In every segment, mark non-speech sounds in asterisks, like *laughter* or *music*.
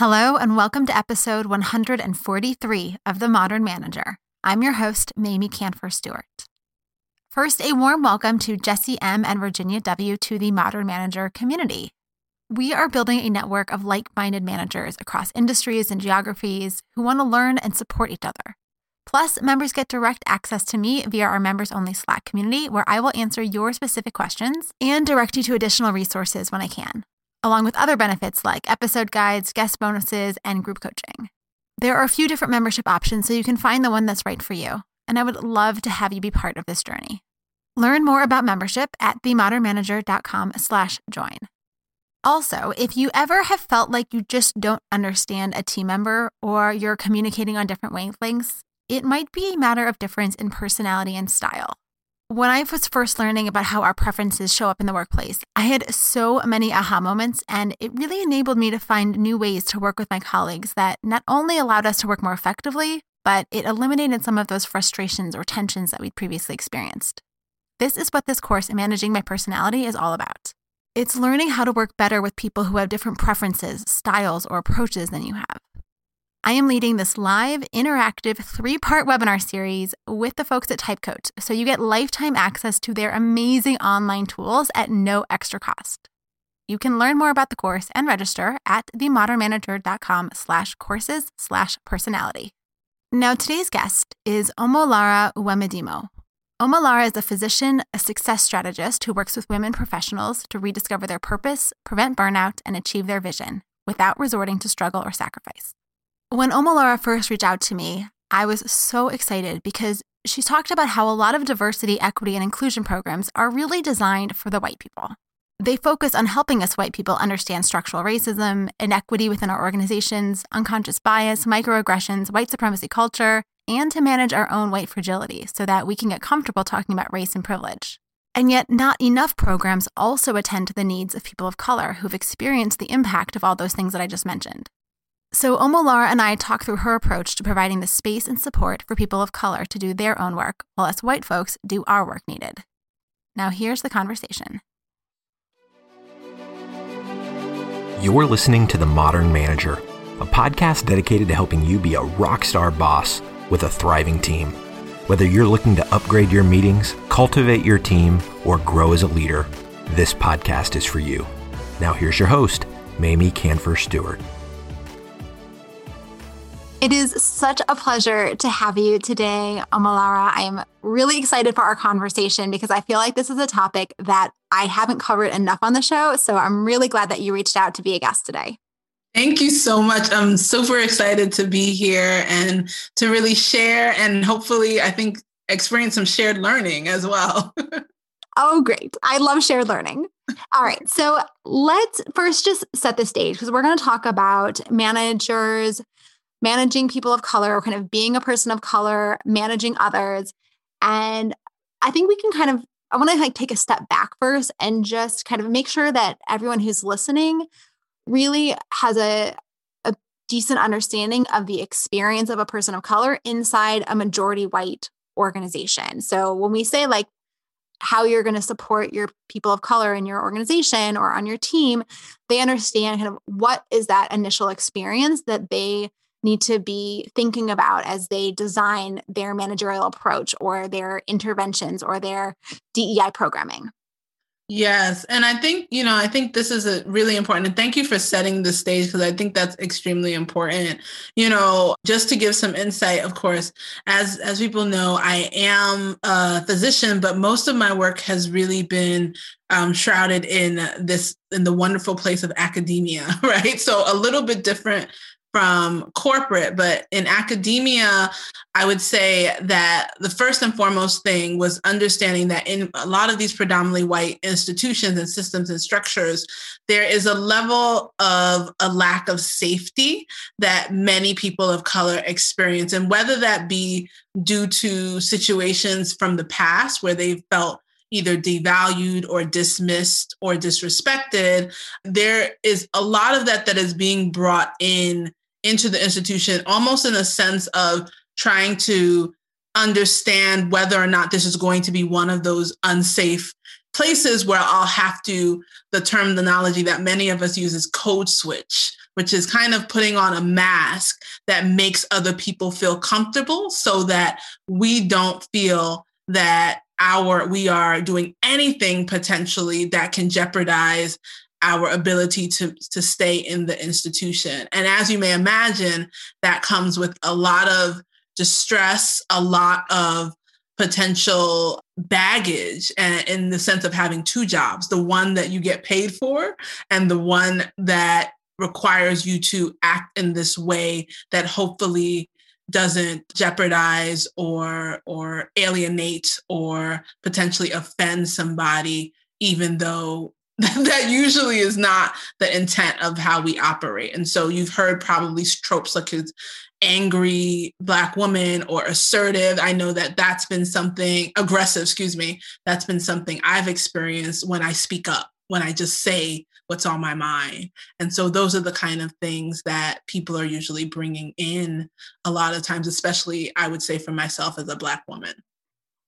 Hello, and welcome to episode 143 of The Modern Manager. I'm your host, Mamie Kanfer Stewart. First, a warm welcome to Jesse M. and Virginia W. to the Modern Manager community. We are building a network of like minded managers across industries and geographies who want to learn and support each other. Plus, members get direct access to me via our members only Slack community, where I will answer your specific questions and direct you to additional resources when I can along with other benefits like episode guides, guest bonuses, and group coaching. There are a few different membership options, so you can find the one that's right for you, and I would love to have you be part of this journey. Learn more about membership at themodernmanager.com slash join. Also, if you ever have felt like you just don't understand a team member or you're communicating on different wavelengths, it might be a matter of difference in personality and style. When I was first learning about how our preferences show up in the workplace, I had so many aha moments, and it really enabled me to find new ways to work with my colleagues that not only allowed us to work more effectively, but it eliminated some of those frustrations or tensions that we'd previously experienced. This is what this course, Managing My Personality, is all about. It's learning how to work better with people who have different preferences, styles, or approaches than you have. I am leading this live, interactive, three part webinar series with the folks at TypeCoach, so you get lifetime access to their amazing online tools at no extra cost. You can learn more about the course and register at themodernmanager.com slash courses slash personality. Now, today's guest is Omolara Uwemedimo. Omolara is a physician, a success strategist who works with women professionals to rediscover their purpose, prevent burnout, and achieve their vision without resorting to struggle or sacrifice. When Omolara first reached out to me, I was so excited because she talked about how a lot of diversity, equity, and inclusion programs are really designed for the white people. They focus on helping us white people understand structural racism, inequity within our organizations, unconscious bias, microaggressions, white supremacy culture, and to manage our own white fragility so that we can get comfortable talking about race and privilege. And yet, not enough programs also attend to the needs of people of color who've experienced the impact of all those things that I just mentioned. So, Omolara and I talk through her approach to providing the space and support for people of color to do their own work, while us white folks do our work needed. Now, here's the conversation. You're listening to The Modern Manager, a podcast dedicated to helping you be a rock star boss with a thriving team. Whether you're looking to upgrade your meetings, cultivate your team, or grow as a leader, this podcast is for you. Now, here's your host, Mamie Kanfer Stewart. It is such a pleasure to have you today, Omolara. I am really excited for our conversation because I feel like this is a topic that I haven't covered enough on the show. So I'm really glad that you reached out to be a guest today. Thank you so much. I'm super excited to be here and to really share and hopefully, I think, experience some shared learning as well. *laughs* oh, great. I love shared learning. All right. So let's first just set the stage because we're going to talk about managers managing people of color or kind of being a person of color, managing others. And I think we can kind of, I want to like take a step back first and just kind of make sure that everyone who's listening really has a, a decent understanding of the experience of a person of color inside a majority white organization. So when we say like how you're going to support your people of color in your organization or on your team, they understand kind of what is that initial experience that they need to be thinking about as they design their managerial approach or their interventions or their DEI programming. Yes. And I think, you know, I think this is a really important. And thank you for setting the stage because I think that's extremely important. You know, just to give some insight, of course, as as people know, I am a physician, but most of my work has really been um, shrouded in this in the wonderful place of academia, *laughs* right? So a little bit different from corporate, but in academia, I would say that the first and foremost thing was understanding that in a lot of these predominantly white institutions and systems and structures, there is a level of a lack of safety that many people of color experience. And whether that be due to situations from the past where they felt either devalued or dismissed or disrespected, there is a lot of that that is being brought in into the institution almost in a sense of trying to understand whether or not this is going to be one of those unsafe places where I'll have to, the terminology that many of us use is code switch, which is kind of putting on a mask that makes other people feel comfortable so that we don't feel that our we are doing anything potentially that can jeopardize our ability to to stay in the institution. And as you may imagine that comes with a lot of distress a lot of potential baggage and in the sense of having two jobs the one that you get paid for and the one that requires you to act in this way that hopefully doesn't jeopardize or or alienate or potentially offend somebody even though *laughs* that usually is not the intent of how we operate and so you've heard probably tropes like as angry black woman or assertive i know that that's been something aggressive excuse me that's been something i've experienced when i speak up when i just say what's on my mind. And so those are the kind of things that people are usually bringing in a lot of times, especially I would say for myself as a Black woman.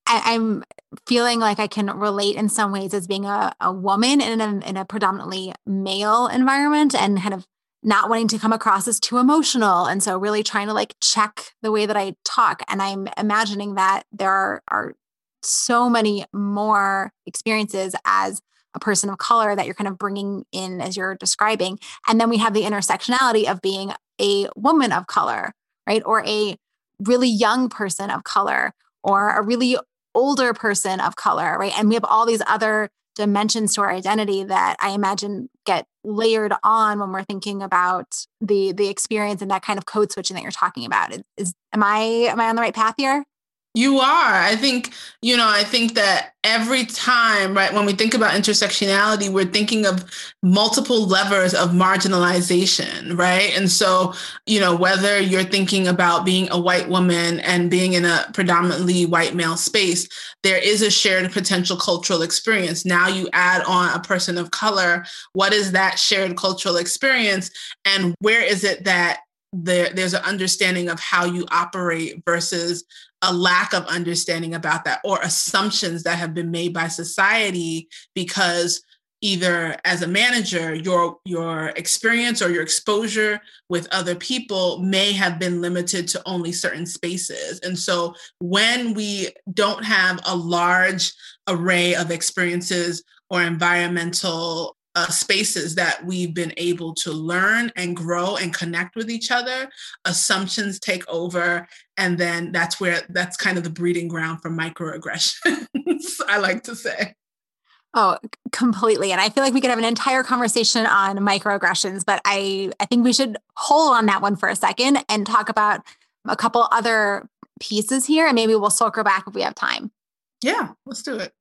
I, am feeling like I can relate in some ways as being a, a woman in a, in a predominantly male environment and kind of not wanting to come across as too emotional. And so really trying to like check the way that I talk. And I'm imagining that there are, are so many more experiences as a person of color that you're kind of bringing in as you're describing. And then we have the intersectionality of being a woman of color, right? Or a really young person of color or a really older person of color, right? And we have all these other dimensions to our identity that I imagine get layered on when we're thinking about the the experience and that kind of code switching that you're talking about. Is, am I am I on the right path here? You are. I think, you know, I think that every time, right, when we think about intersectionality, we're thinking of multiple levers of marginalization, right? And so, you know, whether you're thinking about being a white woman and being in a predominantly white male space, there is a shared potential cultural experience. Now you add on a person of color. What is that shared cultural experience? And where is it that there, there's an understanding of how you operate versus a lack of understanding about that or assumptions that have been made by society because either as a manager your your experience or your exposure with other people may have been limited to only certain spaces. And so when we don't have a large array of experiences or environmental uh, spaces that we've been able to learn and grow and connect with each other assumptions take over and then that's where that's kind of the breeding ground for microaggressions *laughs* i like to say Oh, completely. And I feel like we could have an entire conversation on microaggressions, but I, I think we should hold on that one for a second and talk about a couple other pieces here. And maybe we'll circle back if we have time. Yeah, let's do it.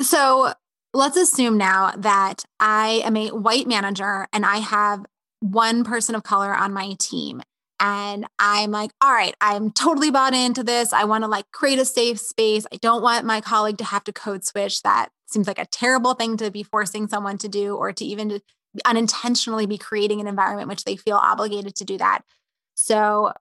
So let's assume now that I am a white manager and I have one person of color on my team. And I'm like, all right, I'm totally bought into this. I want to like create a safe space. I don't want my colleague to have to code switch. That seems like a terrible thing to be forcing someone to do or to even unintentionally be creating an environment which they feel obligated to do that. So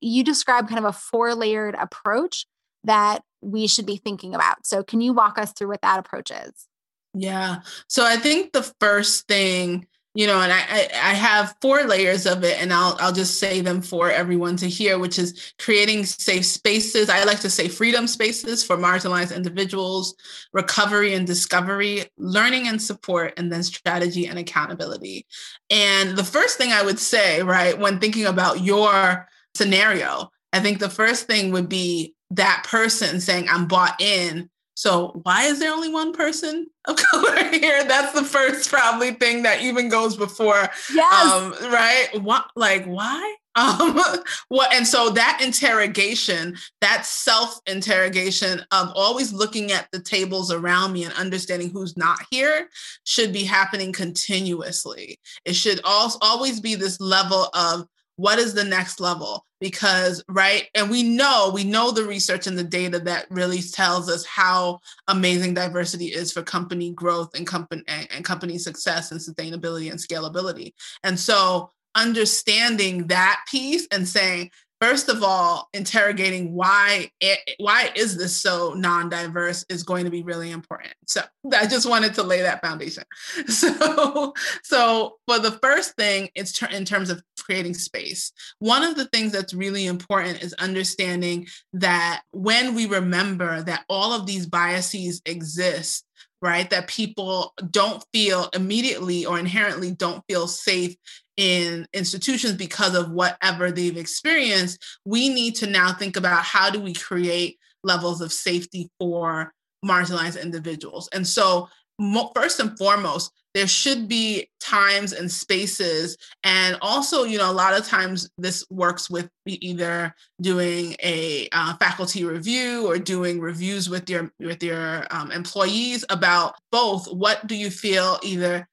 you describe kind of a four layered approach that we should be thinking about. So can you walk us through what that approach is? Yeah. So I think the first thing, you know, and I, I, I have four layers of it, and I'll I'll just say them for everyone to hear, which is creating safe spaces. I like to say freedom spaces for marginalized individuals, recovery and discovery, learning and support, and then strategy and accountability. And the first thing I would say, right, when thinking about your scenario, I think the first thing would be that person saying, I'm bought in so why is there only one person of *laughs* color here? That's the first probably thing that even goes before. Yes. Um, right. What like why? *laughs* Um what and so that interrogation, that self-interrogation of always looking at the tables around me and understanding who's not here should be happening continuously. It should also always be this level of what is the next level? Because right and we know we know the research and the data that really tells us how amazing diversity is for company growth and company and company success and sustainability and scalability. And so understanding that piece and saying first of all, interrogating why it, why is this so non-diverse is going to be really important. So I just wanted to lay that foundation. *laughs* So so for the first thing, it's ter- in terms of creating space. One of the things that's really important is understanding that when we remember that all of these biases exist right? That people don't feel immediately or inherently don't feel safe in institutions because of whatever they've experienced. We need to now think about how do we create levels of safety for marginalized individuals. And so, first and foremost, there should be times and spaces and also you know a lot of times this works with either doing a uh, faculty review or doing reviews with your with your um, employees about both what do you feel either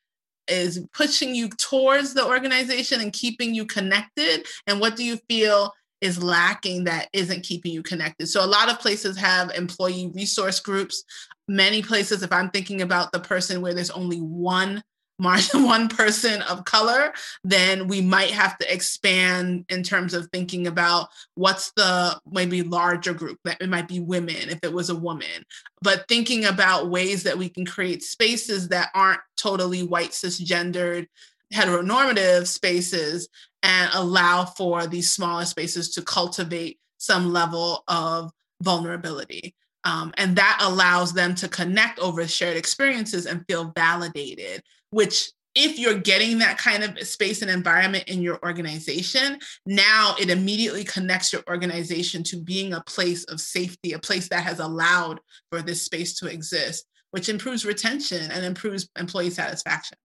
is pushing you towards the organization and keeping you connected and what do you feel is lacking that isn't keeping you connected. So a lot of places have employee resource groups. Many places, if I'm thinking about the person where there's only one *laughs* one person of color, then we might have to expand in terms of thinking about what's the maybe larger group that it might be women if it was a woman, but thinking about ways that we can create spaces that aren't totally white cisgendered heteronormative spaces and allow for these smaller spaces to cultivate some level of vulnerability. Um, and that allows them to connect over shared experiences and feel validated, which if you're getting that kind of space and environment in your organization, now it immediately connects your organization to being a place of safety, a place that has allowed for this space to exist, which improves retention and improves employee satisfaction.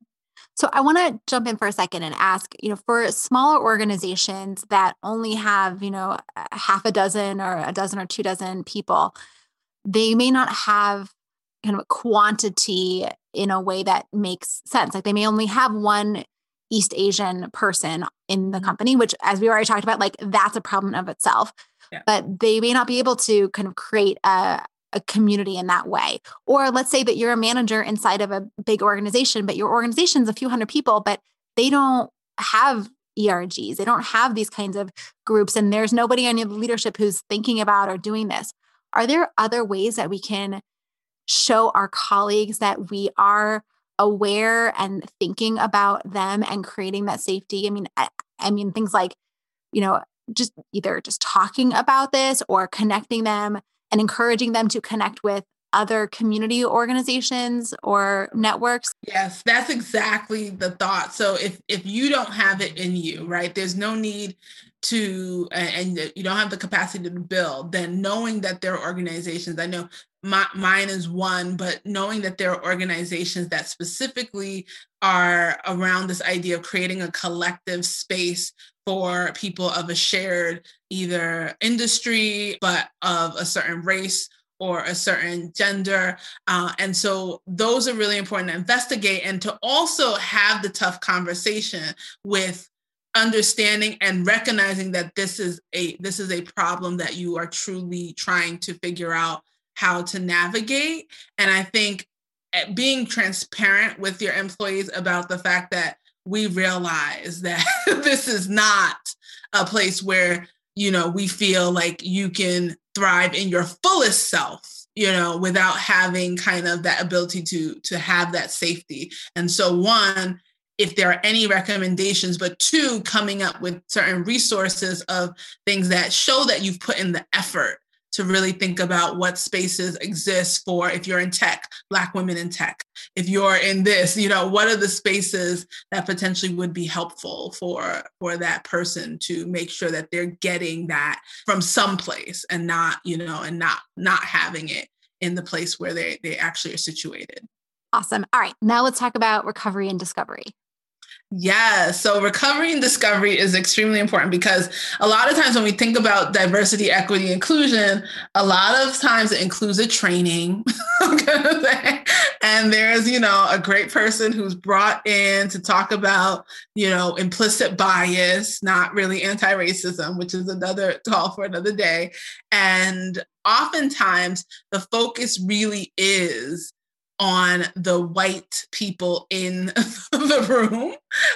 So I want to jump in for a second and ask, you know, for smaller organizations that only have, you know, half a dozen or a dozen or two dozen people, they may not have kind of a quantity in a way that makes sense. Like they may only have one East Asian person in the mm-hmm. company, which as we already talked about, like that's a problem of itself. Yeah. But they may not be able to kind of create a, a community in that way. Or let's say that you're a manager inside of a big organization, but your organization's a few hundred people, but they don't have ERGs. They don't have these kinds of groups, and there's nobody on the leadership who's thinking about or doing this. Are there other ways that we can show our colleagues that we are aware and thinking about them and creating that safety? I mean, I, I mean things like, you know, just either just talking about this or connecting them and encouraging them to connect with other community organizations or networks? Yes that's exactly the thought. So if if you don't have it in you right there's no need to and, you don't have the capacity to build then knowing that there are organizations i know my, mine is one but knowing that there are organizations that specifically are around this idea of creating a collective space for people of a shared either industry, but of a certain race or a certain gender. Uh, and so those are really important to investigate and to also have the tough conversation with understanding and recognizing that this is a this is a problem that you are truly trying to figure out how to navigate and i think eh, being transparent with your employees about the fact that we realize that *laughs* this is not a place where you know we feel like you can thrive in your fullest self you know without having kind of that ability to to have that safety. And so one if there are any recommendations but two coming up with certain resources of things that show that you've put in the effort to really think about what spaces exist for if you're in tech, Black women in tech. If you're in this, you know, what are the spaces that potentially would be helpful for for that person to make sure that they're getting that from someplace and not, you know, and not not having it in the place where they they actually are situated. Awesome. All right, now let's talk about recovery and discovery. Yeah. So recovery and discovery is extremely important because a lot of times when we think about diversity, equity, inclusion, a lot of times it includes a training. *laughs* and there's, you know, a great person who's brought in to talk about, you know, implicit bias, not really anti-racism, which is another call for another day. And oftentimes the focus really is on the white people in *laughs* the room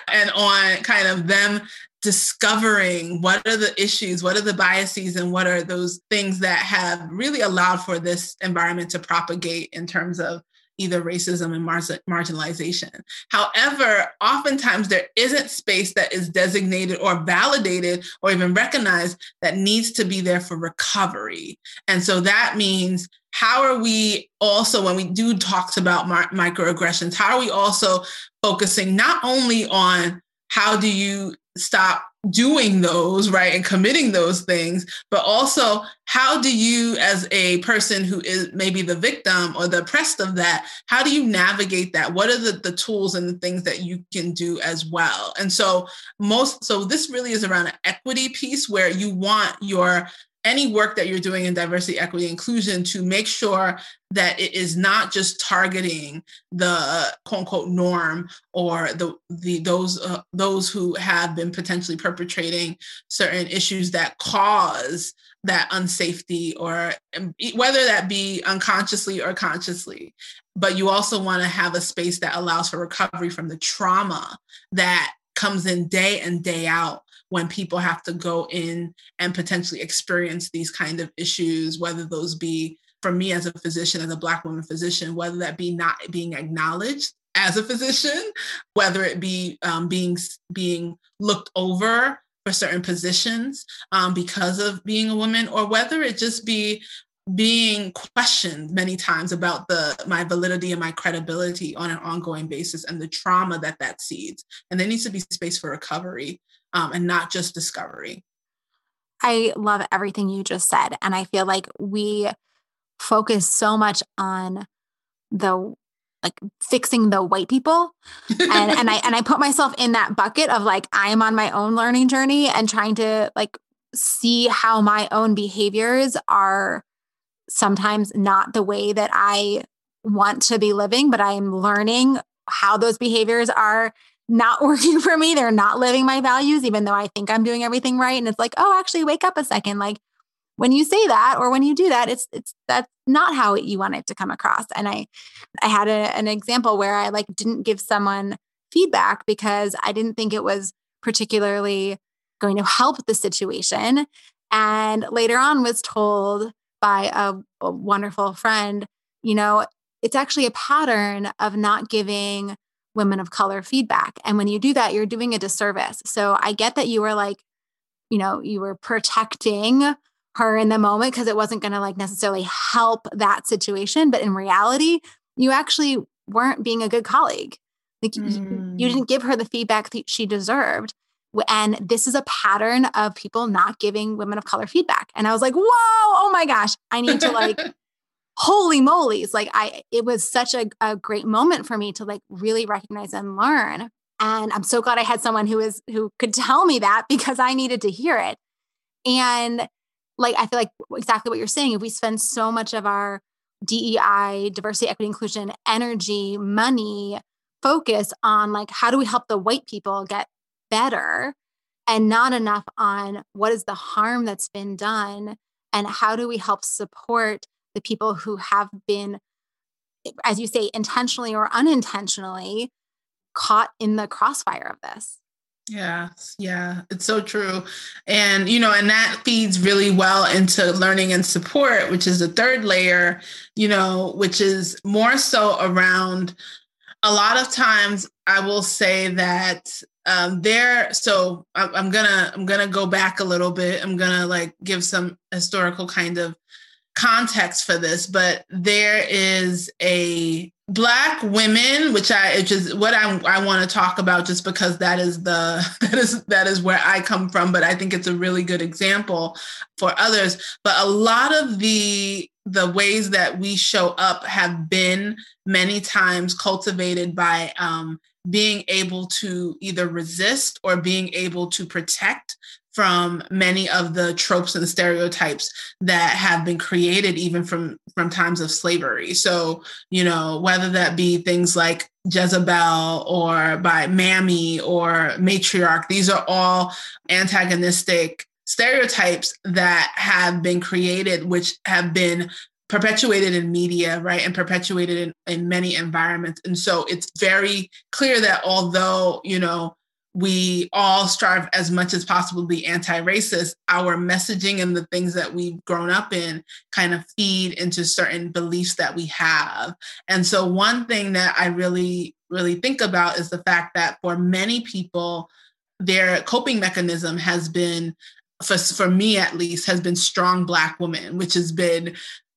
and on kind of them discovering what are the issues, what are the biases, and what are those things that have really allowed for this environment to propagate in terms of either racism and mar- marginalization. However, oftentimes there isn't space that is designated or validated or even recognized that needs to be there for recovery. And so that means how are we also, when we do talks about mar- microaggressions, how are we also focusing not only on how do you stop doing those right and committing those things but also how do you as a person who is maybe the victim or the oppressed of that how do you navigate that? What are the, the tools and the things that you can do as well? And so most so this really is around an equity piece where you want your any work that you're doing in diversity, equity, inclusion to make sure that it is not just targeting the quote unquote norm or the the those uh, those who have been potentially perpetrating certain issues that cause that unsafety or um, whether that be unconsciously or consciously. But you also want to have a space that allows for recovery from the trauma that comes in day and day out when people have to go in and potentially experience these kind of issues, whether those be for me as a physician, as a Black woman physician, whether that be not being acknowledged as a physician, *laughs* whether it be um, being being looked over for certain positions um, because of being a woman, or whether it just be being questioned many times about the my validity and my credibility on an ongoing basis and the trauma that that seeds. And there needs to be space for recovery um, and not just discovery. I love everything you just said. And I feel like we focus so much on the like fixing the white people and and I and I put myself in that bucket of like I am on my own learning journey and trying to like see how my own behaviors are sometimes not the way that I want to be living but I am learning how those behaviors are not *laughs* working for me. They're not living my values, even though I think I'm doing everything right. And it's like, oh, actually, wake up a second. Like when you say that or when you do that, it's it's that's not how you want it to come across. And I I had a, an example where I like didn't give someone feedback because I didn't think it was particularly going to help the situation. And later on was told by a, a wonderful friend, you know, it's actually a pattern of not giving women of color feedback. And when you do that, you're doing a disservice. So I get that you were like, you know, you were protecting her in the moment because it wasn't going to like necessarily help that situation. But in reality, you actually weren't being a good colleague. Like mm. you, you mm. didn't give her the feedback that she deserved. And this is a pattern of people not giving women of color feedback. And I was like, whoa, oh my gosh, I need to like holy moly's like i it was such a, a great moment for me to like really recognize and learn and i'm so glad i had someone who is who could tell me that because i needed to hear it. And like i feel like exactly what you're saying if we spend so much of our dei diversity equity inclusion energy money focus on like how do we help the white people get better and not enough on what is the harm that's been done and how do we help support the people who have been, as you say, intentionally or unintentionally caught in the crossfire of this. Yeah, yeah, it's so true. And, you know, and that feeds really well into learning and support, which is the third layer, you know, which is more so around a lot of times I will say that um, there so I, i'm gonna i'm gonna go back a little bit i'm gonna like give some historical kind of context for this, but there is a black women, which I which is what I I want to talk about just because that is the *laughs* that is that is where I come from, but I think it's a really good example for others. But a lot of the the ways that we show up have been many times cultivated by um, being able to either resist or being able to protect from many of the tropes and stereotypes that have been created even from from times of slavery. So you know whether that be things like jezebel or by mammy or matriarch these are all antagonistic stereotypes that have been created which have been perpetuated in media right and perpetuated in, in many environments. And so it's very clear that although you know we all strive as much as possible to be anti-racist our messaging and the things that we've grown up in kind of feed into certain beliefs that we have. And so one thing that i really really think about is the fact that for many people their coping mechanism has been for, for me at least has been strong black women which has been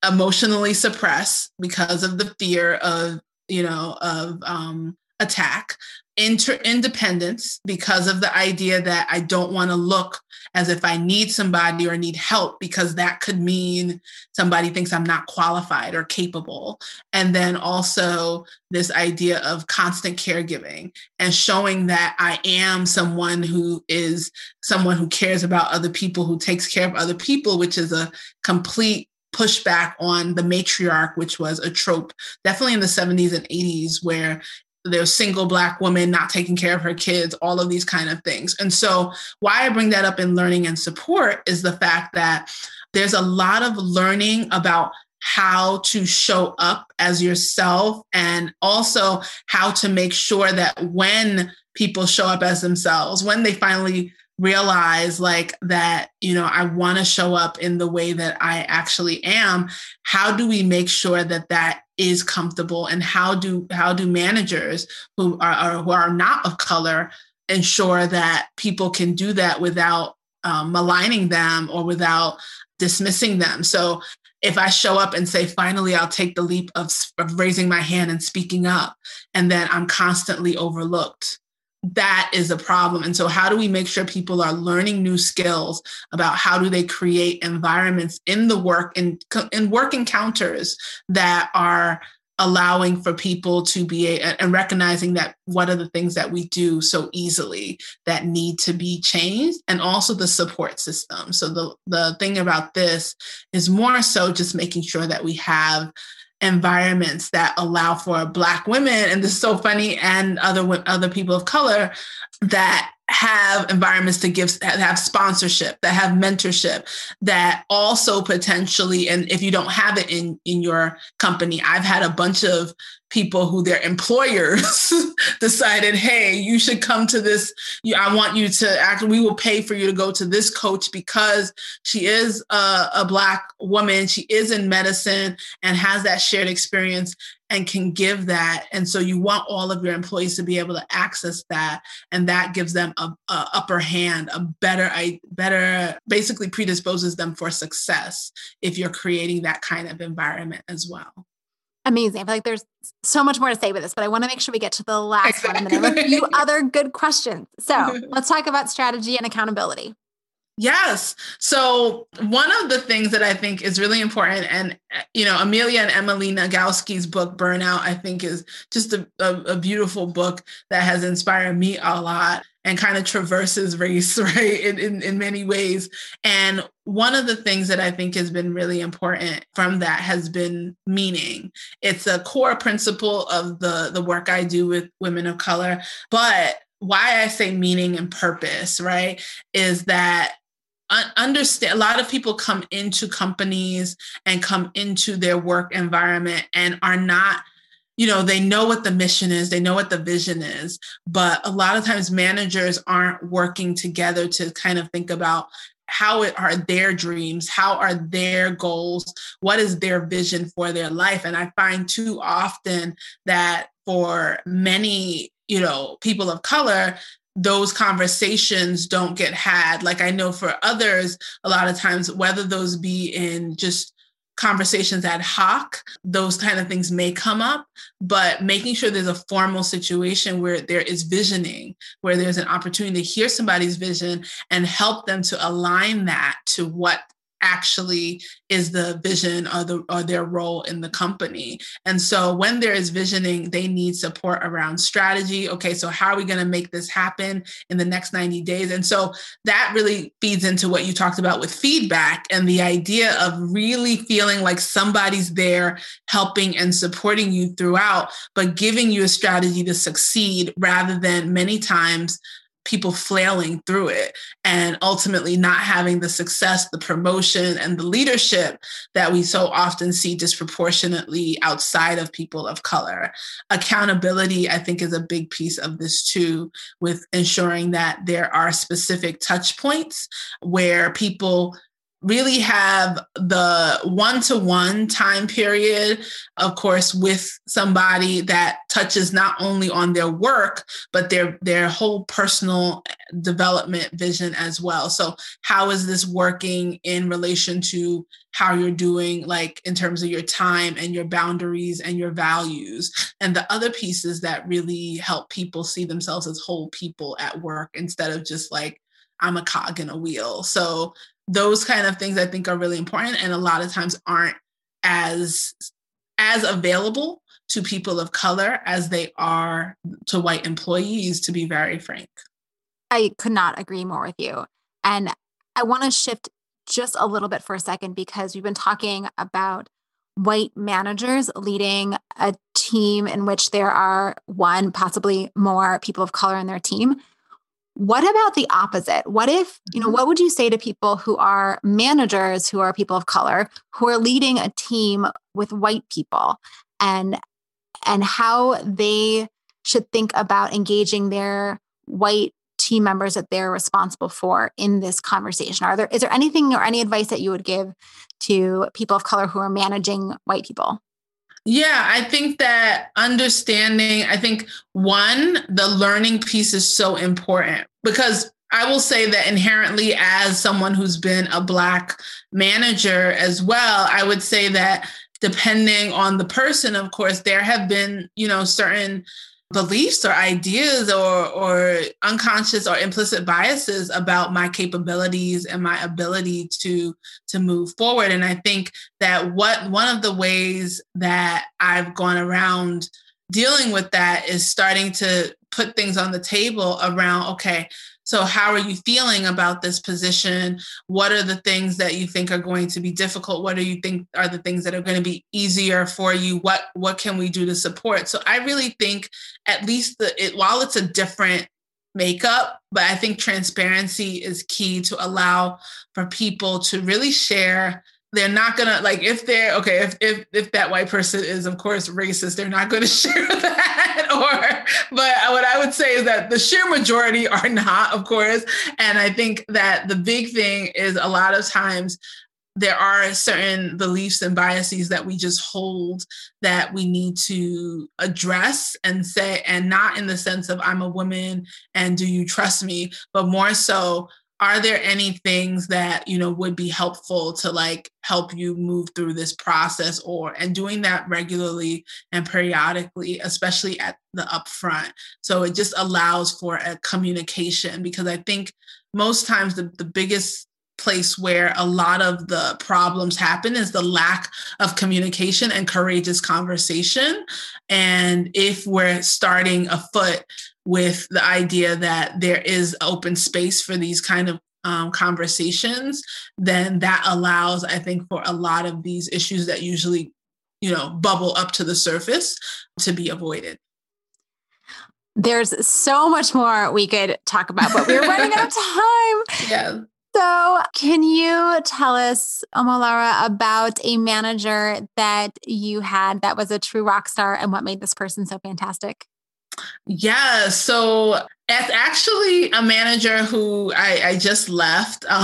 emotionally suppressed because of the fear of you know of um, attack inter- independence because of the idea that I don't want to look as if I need somebody or need help because that could mean somebody thinks I'm not qualified or capable. And then also this idea of constant caregiving and showing that I am someone who is someone who cares about other people, who takes care of other people, which is a complete pushback on the matriarch, which was a trope, definitely in the 70s and 80s, where there's single black woman not taking care of her kids all of these kind of things. And so why i bring that up in learning and support is the fact that there's a lot of learning about how to show up as yourself and also how to make sure that when people show up as themselves when they finally realize like that you know i want to show up in the way that i actually am how do we make sure that that is comfortable? And how do how do managers who are, who are not of color ensure that people can do that without um, maligning them or without dismissing them? So if I show up and say, finally, I'll take the leap of, of, raising my hand and speaking up, and then I'm constantly overlooked, that is a problem. And so how do we make sure people are learning new skills about how do they create environments in the work and in work encounters that are allowing for people to be a, and recognizing that what are the things that we do so easily that need to be changed and also the support system. So the the thing about this is more so just making sure that we have environments that allow for black women and this is so funny and other other people of color that have environments to give have sponsorship that have mentorship that also potentially and if you don't have it in in your company i've had a bunch of people who their employers *laughs* decided, hey, you should come to this. I want you to act. We will pay for you to go to this coach because she is a, a Black woman. She is in medicine and has that shared experience and can give that. And so you want all of your employees to be able to access that, and that gives them a, a upper hand, a better, I better, basically predisposes them for success if you're creating that kind of environment as well amazing. I feel like there's so much more to say with this, but I want to make sure we get to the last exactly. one. And then a few other good questions. So *laughs* let's talk about strategy and accountability. Yes. So one of the things that I think is really important, and you know, Amelia and Emily Nagoski's book "Burnout," I think is just a, a, a beautiful book that has inspired me a lot and kind of traverses race, *laughs* right, in, in, in many ways. And one of the things that I think has been really important from that has been meaning. It's a core principle of the, the work I do with women of color. But why I say meaning and purpose, right, is that understand a lot of people come into companies and come into their work environment and are not you know they know what the mission is they know what the vision is but a lot of times managers aren't working together to kind of think about how are their dreams how are their goals what is their vision for their life and i find too often that for many you know people of color those conversations don't get had. Like i know for others a lot of times whether those be in just conversations ad hoc, those kind of things may come up, but making sure there's a formal situation where there is visioning, where there's an opportunity to hear somebody's vision and help them to align that to what actually is the vision or the or their role in the company. And so when there is visioning, they need support around strategy. Okay, so how are we going to make this happen in the next 90 days? And so that really feeds into what you talked about with feedback and the idea of really feeling like somebody's there helping and supporting you throughout, but giving you a strategy to succeed rather than many times people flailing through it and ultimately not having the success, the promotion, and the leadership that we so often see disproportionately outside of people of color. Accountability, I think, is a big piece of this too, with ensuring that there are specific touch points where people really have the one to one time period, of course, with somebody that touches not only on their work, but their, their whole personal development vision as well. So, how is this working in relation to how you're doing, like in terms of your time and your boundaries and your values? And the other pieces that really help people see themselves as whole people at work instead of just like, I'm a cog in a wheel. So those kind of things I think are really important and a lot of times aren't as as available to people of color as they are to white employees to be very frank. I could not agree more with you. And I want to shift just a little bit for a second because we've been talking about white managers leading a team in which there are one, possibly more people of color in their team. What about the opposite? What if, you know, mm-hmm. what would you say to people who are managers who are people of color who are leading a team with white people and and how they should think about engaging their white team members that they're responsible for in this conversation? Are there is there anything or any advice that you would give to people of color who are managing white people? Yeah, I think that understanding, I think one, the learning piece is so important because I will say that inherently, as someone who's been a Black manager as well, I would say that depending on the person, of course, there have been, you know, certain beliefs or ideas or or unconscious or implicit biases about my capabilities and my ability to to move forward. And i think that what one of the ways that i've gone around dealing with that is starting to put things on the table around okay so, how are you feeling about this position? What are the things that you think are going to be difficult? What do you think are the things that are going to be easier for you? What what can we do to support? So, I really think at least the it, while it's a different makeup, but I think transparency is key to allow for people to really share they're not gonna like if they're okay if if if that white person is of course racist they're not gonna *laughs* share that *laughs* or but what i would say is that the sheer majority *laughs* are not of course and i think that the big thing is a lot of times there are certain beliefs and biases that we just hold that we need to address and say and not in the sense of i'm a woman and do you trust me? but more so are there any things that you know would be helpful to like help you move through this process or and doing that regularly and periodically especially at the upfront so it just allows for a communication because i think most times the, the biggest place where a lot of the problems happen is the lack of communication and courageous conversation. And if we're starting afoot with the idea that there is open space for these kind of um, conversations, then that allows, I think, for a lot of these issues that usually, you know, bubble up to the surface to be avoided. There's so much more we could talk about, but we're running out of *laughs* time. Yeah. So, can you tell us, Omolara, about a manager that you had that was a true rock star and what made this person so fantastic? Yeah, so it's actually a manager who I, I just left. *laughs*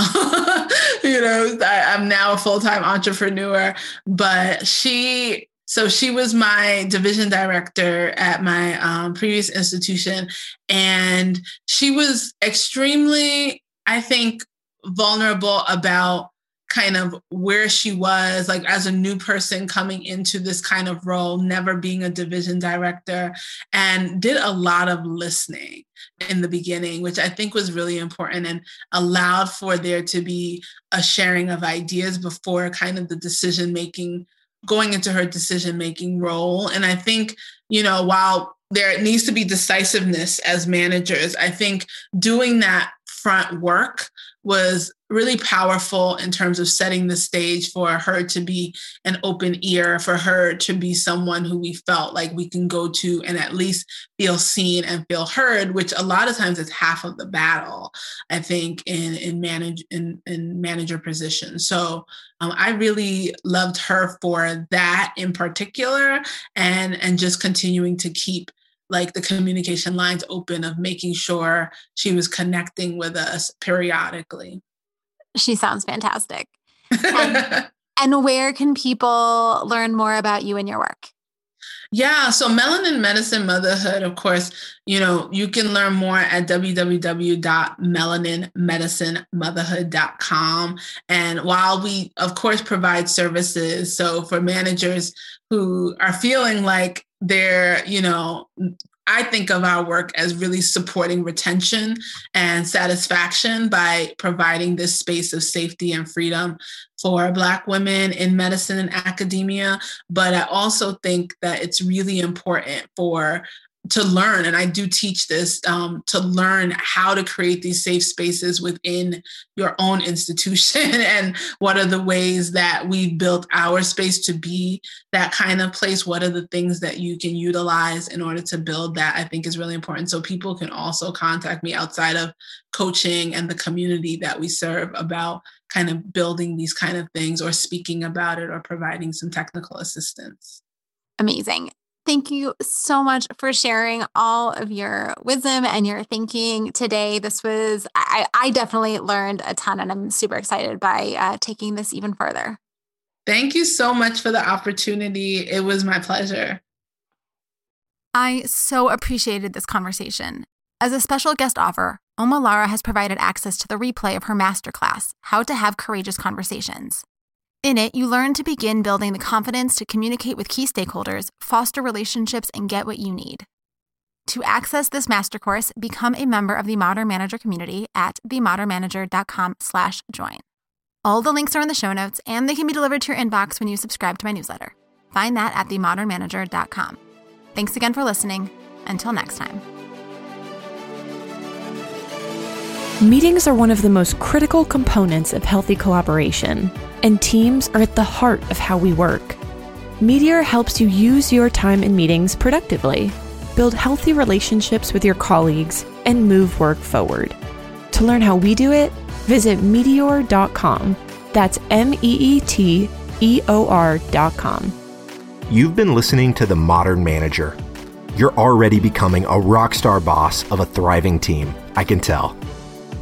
You know, I, I'm now a full time entrepreneur, but she so she was my division director at my um, previous institution, and she was extremely, I think, vulnerable about kind of where she was like as a new person coming into this kind of role never being a division director and did a lot of listening in the beginning which i think was really important and allowed for there to be a sharing of ideas before kind of the decision making going into her decision making role. And i think you know while there needs to be decisiveness as managers i think doing that front work was really powerful in terms of setting the stage for her to be an open ear, for her to be someone who we felt like we can go to and at least feel seen and feel heard, which a lot of times is half of the battle, I think, in in manage in, in manager positions. So um, I really loved her for that in particular, and and just continuing to keep like the communication lines open of making sure she was connecting with us periodically. She sounds fantastic. And, *laughs* and where can people learn more about you and your work? Yeah, so Melanin Medicine Motherhood, of course, you know, you can learn more at www.melaninmedicinemotherhood.com. And while we, of course, provide services, so for managers who are feeling like they're, you know, I think of our work as really supporting retention and satisfaction by providing this space of safety and freedom for Black women in medicine and academia. But I also think that it's really important for to learn and i do teach this um, to learn how to create these safe spaces within your own *laughs* institution and what are the ways that we've built our space to be that kind of place. What are the things that you can utilize in order to build that i think is really important. So people can also contact me outside of coaching and the community that we serve about kind of building these kind of things or speaking about it or providing some technical assistance. Amazing Thank you so much for sharing all of your wisdom and your thinking today. This was, I, I definitely learned a ton, and I'm super excited by uh, taking this even further. Thank you so much for the opportunity. It was my pleasure. I so appreciated this conversation. As a special guest offer, Omolara has provided access to the replay of her masterclass, How to Have Courageous Conversations. In it, you learn to begin building the confidence to communicate with key stakeholders, foster relationships, and get what you need. To access this master course, become a member of the Modern Manager community at themodernmanager.com/join. All the links are in the show notes, and they can be delivered to your inbox when you subscribe to my newsletter. Find that at themodernmanager.com. Thanks again for listening. Until next time. Meetings are one of the most critical components of healthy collaboration, and teams are at the heart of how we work. Meeteor helps you use your time in meetings productively, build healthy relationships with your colleagues, and move work forward. To learn how we do it, visit meeteor.com. That's M E E T E O R.com. You've been listening to The Modern Manager. You're already becoming a rock star boss of a thriving team, I can tell.